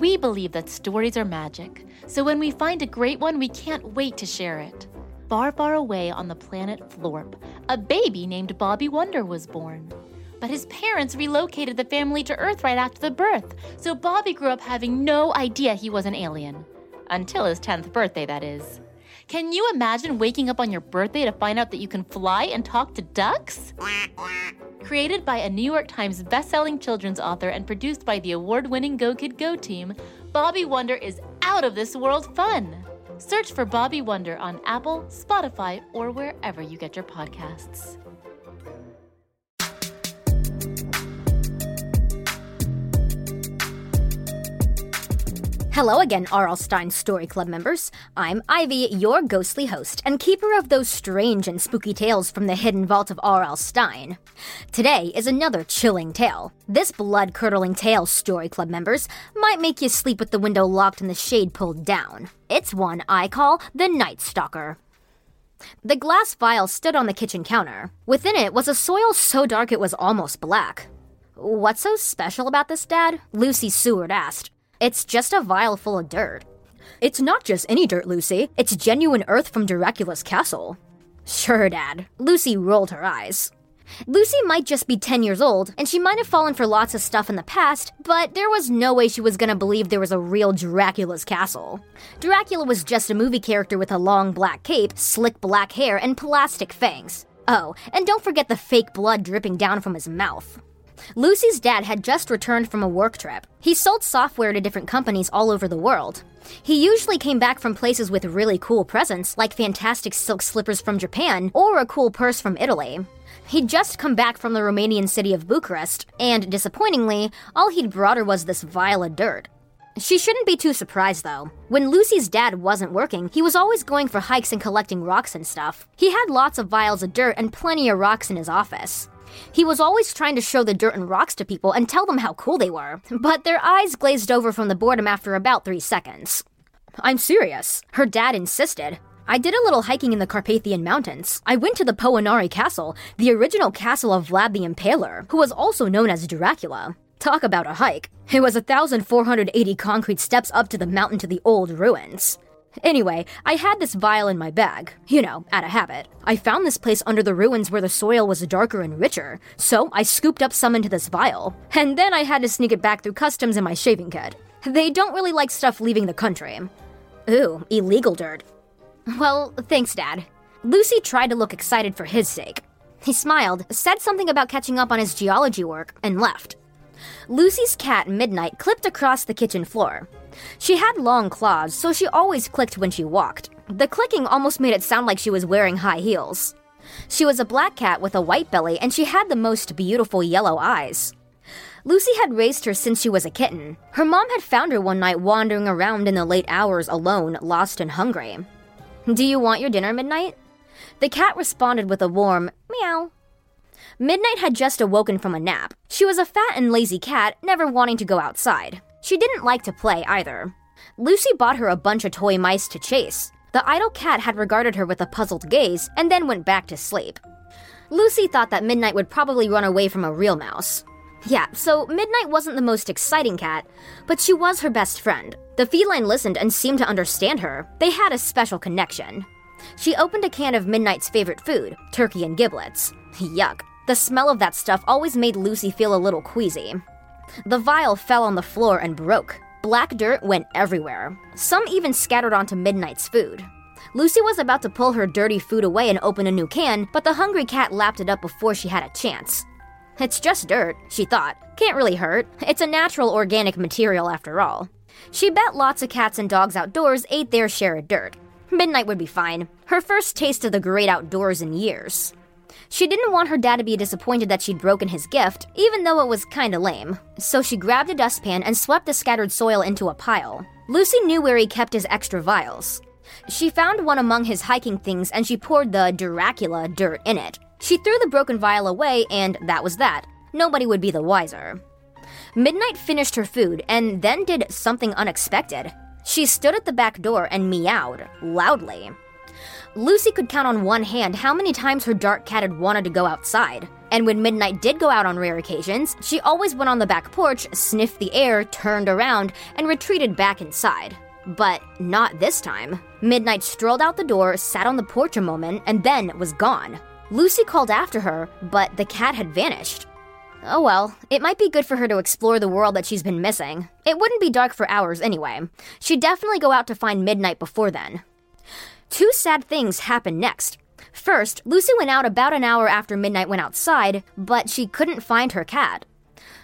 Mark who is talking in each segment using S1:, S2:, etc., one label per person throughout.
S1: We believe that stories are magic, so when we find a great one, we can't wait to share it. Far, far away on the planet Florp, a baby named Bobby Wonder was born. But his parents relocated the family to Earth right after the birth, so Bobby grew up having no idea he was an alien. Until his 10th birthday, that is. Can you imagine waking up on your birthday to find out that you can fly and talk to ducks? Created by a New York Times bestselling children's author and produced by the award winning Go Kid Go team, Bobby Wonder is out of this world fun. Search for Bobby Wonder on Apple, Spotify, or wherever you get your podcasts.
S2: Hello again, R.L. Stine Story Club members. I'm Ivy, your ghostly host and keeper of those strange and spooky tales from the hidden vault of R.L. Stine. Today is another chilling tale. This blood curdling tale, Story Club members, might make you sleep with the window locked and the shade pulled down. It's one I call the Night Stalker. The glass vial stood on the kitchen counter. Within it was a soil so dark it was almost black. What's so special about this, Dad? Lucy Seward asked. It's just a vial full of dirt. It's not just any dirt, Lucy. It's genuine earth from Dracula's castle. Sure, Dad. Lucy rolled her eyes. Lucy might just be 10 years old, and she might have fallen for lots of stuff in the past, but there was no way she was gonna believe there was a real Dracula's castle. Dracula was just a movie character with a long black cape, slick black hair, and plastic fangs. Oh, and don't forget the fake blood dripping down from his mouth. Lucy's dad had just returned from a work trip. He sold software to different companies all over the world. He usually came back from places with really cool presents, like fantastic silk slippers from Japan or a cool purse from Italy. He'd just come back from the Romanian city of Bucharest, and disappointingly, all he'd brought her was this vial of dirt. She shouldn't be too surprised though. When Lucy's dad wasn't working, he was always going for hikes and collecting rocks and stuff. He had lots of vials of dirt and plenty of rocks in his office. He was always trying to show the dirt and rocks to people and tell them how cool they were, but their eyes glazed over from the boredom after about three seconds. I'm serious, her dad insisted. I did a little hiking in the Carpathian Mountains. I went to the Poenari Castle, the original castle of Vlad the Impaler, who was also known as Dracula. Talk about a hike. It was 1,480 concrete steps up to the mountain to the old ruins. Anyway, I had this vial in my bag, you know, out of habit. I found this place under the ruins where the soil was darker and richer, so I scooped up some into this vial. And then I had to sneak it back through customs in my shaving kit. They don't really like stuff leaving the country. Ooh, illegal dirt. Well, thanks, Dad. Lucy tried to look excited for his sake. He smiled, said something about catching up on his geology work, and left. Lucy's cat, Midnight, clipped across the kitchen floor. She had long claws, so she always clicked when she walked. The clicking almost made it sound like she was wearing high heels. She was a black cat with a white belly, and she had the most beautiful yellow eyes. Lucy had raised her since she was a kitten. Her mom had found her one night wandering around in the late hours alone, lost and hungry. Do you want your dinner, Midnight? The cat responded with a warm meow. Midnight had just awoken from a nap. She was a fat and lazy cat, never wanting to go outside. She didn't like to play either. Lucy bought her a bunch of toy mice to chase. The idle cat had regarded her with a puzzled gaze and then went back to sleep. Lucy thought that Midnight would probably run away from a real mouse. Yeah, so Midnight wasn't the most exciting cat, but she was her best friend. The feline listened and seemed to understand her. They had a special connection. She opened a can of Midnight's favorite food, turkey and giblets. Yuck. The smell of that stuff always made Lucy feel a little queasy. The vial fell on the floor and broke. Black dirt went everywhere. Some even scattered onto Midnight's food. Lucy was about to pull her dirty food away and open a new can, but the hungry cat lapped it up before she had a chance. It's just dirt, she thought. Can't really hurt. It's a natural organic material after all. She bet lots of cats and dogs outdoors ate their share of dirt. Midnight would be fine. Her first taste of the great outdoors in years. She didn't want her dad to be disappointed that she'd broken his gift, even though it was kinda lame. So she grabbed a dustpan and swept the scattered soil into a pile. Lucy knew where he kept his extra vials. She found one among his hiking things and she poured the Dracula dirt in it. She threw the broken vial away, and that was that. Nobody would be the wiser. Midnight finished her food and then did something unexpected. She stood at the back door and meowed loudly. Lucy could count on one hand how many times her dark cat had wanted to go outside. And when Midnight did go out on rare occasions, she always went on the back porch, sniffed the air, turned around, and retreated back inside. But not this time. Midnight strolled out the door, sat on the porch a moment, and then was gone. Lucy called after her, but the cat had vanished. Oh well, it might be good for her to explore the world that she's been missing. It wouldn't be dark for hours anyway. She'd definitely go out to find Midnight before then. Two sad things happened next. First, Lucy went out about an hour after Midnight went outside, but she couldn't find her cat.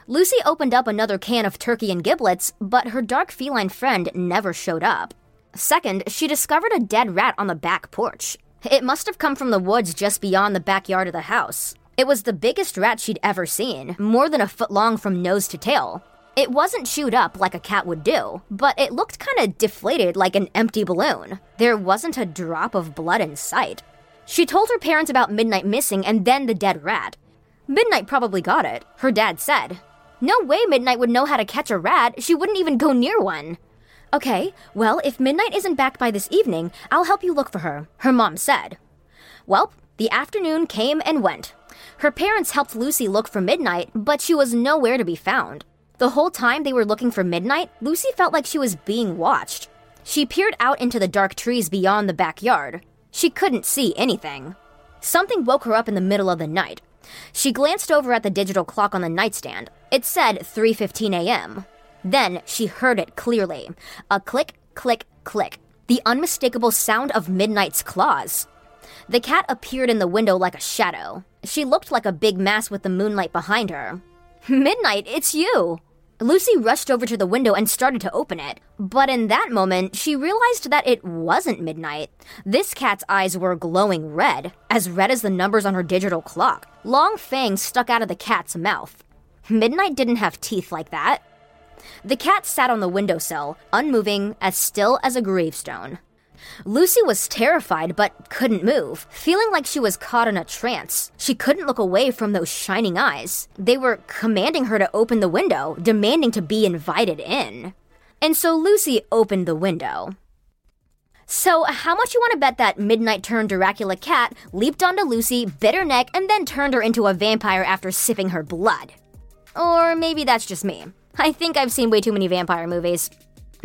S2: Lucy opened up another can of turkey and giblets, but her dark feline friend never showed up. Second, she discovered a dead rat on the back porch. It must have come from the woods just beyond the backyard of the house. It was the biggest rat she'd ever seen, more than a foot long from nose to tail. It wasn't chewed up like a cat would do, but it looked kinda deflated like an empty balloon. There wasn't a drop of blood in sight. She told her parents about Midnight missing and then the dead rat. Midnight probably got it, her dad said. No way Midnight would know how to catch a rat, she wouldn't even go near one. Okay, well, if Midnight isn't back by this evening, I'll help you look for her, her mom said. Well, the afternoon came and went. Her parents helped Lucy look for Midnight, but she was nowhere to be found. The whole time they were looking for Midnight, Lucy felt like she was being watched. She peered out into the dark trees beyond the backyard. She couldn't see anything. Something woke her up in the middle of the night. She glanced over at the digital clock on the nightstand. It said 3:15 a.m. Then she heard it clearly. A click, click, click. The unmistakable sound of Midnight's claws. The cat appeared in the window like a shadow. She looked like a big mass with the moonlight behind her. Midnight, it's you! Lucy rushed over to the window and started to open it. But in that moment, she realized that it wasn't midnight. This cat's eyes were glowing red, as red as the numbers on her digital clock. Long fangs stuck out of the cat's mouth. Midnight didn't have teeth like that. The cat sat on the windowsill, unmoving, as still as a gravestone. Lucy was terrified but couldn't move, feeling like she was caught in a trance. She couldn't look away from those shining eyes. They were commanding her to open the window, demanding to be invited in. And so Lucy opened the window. So, how much you want to bet that Midnight turned Dracula cat leaped onto Lucy, bit her neck, and then turned her into a vampire after sipping her blood? Or maybe that's just me. I think I've seen way too many vampire movies.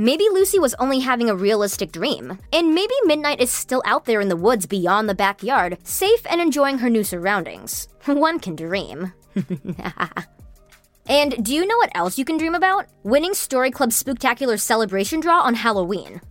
S2: Maybe Lucy was only having a realistic dream, and maybe Midnight is still out there in the woods beyond the backyard, safe and enjoying her new surroundings. One can dream. and do you know what else you can dream about? Winning Story Club Spooktacular Celebration Draw on Halloween.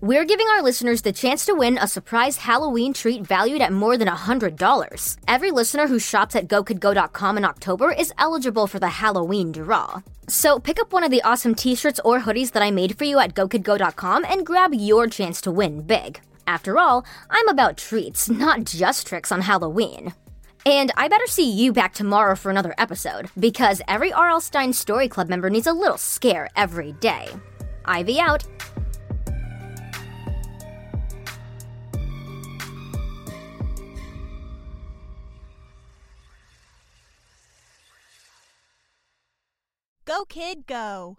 S2: We're giving our listeners the chance to win a surprise Halloween treat valued at more than $100. Every listener who shops at GoCould.com in October is eligible for the Halloween draw. So pick up one of the awesome t-shirts or hoodies that I made for you at GoCould.com and grab your chance to win big. After all, I'm about treats, not just tricks on Halloween. And I better see you back tomorrow for another episode, because every R.L. Stine Story Club member needs a little scare every day. Ivy out.
S3: Go, kid, go.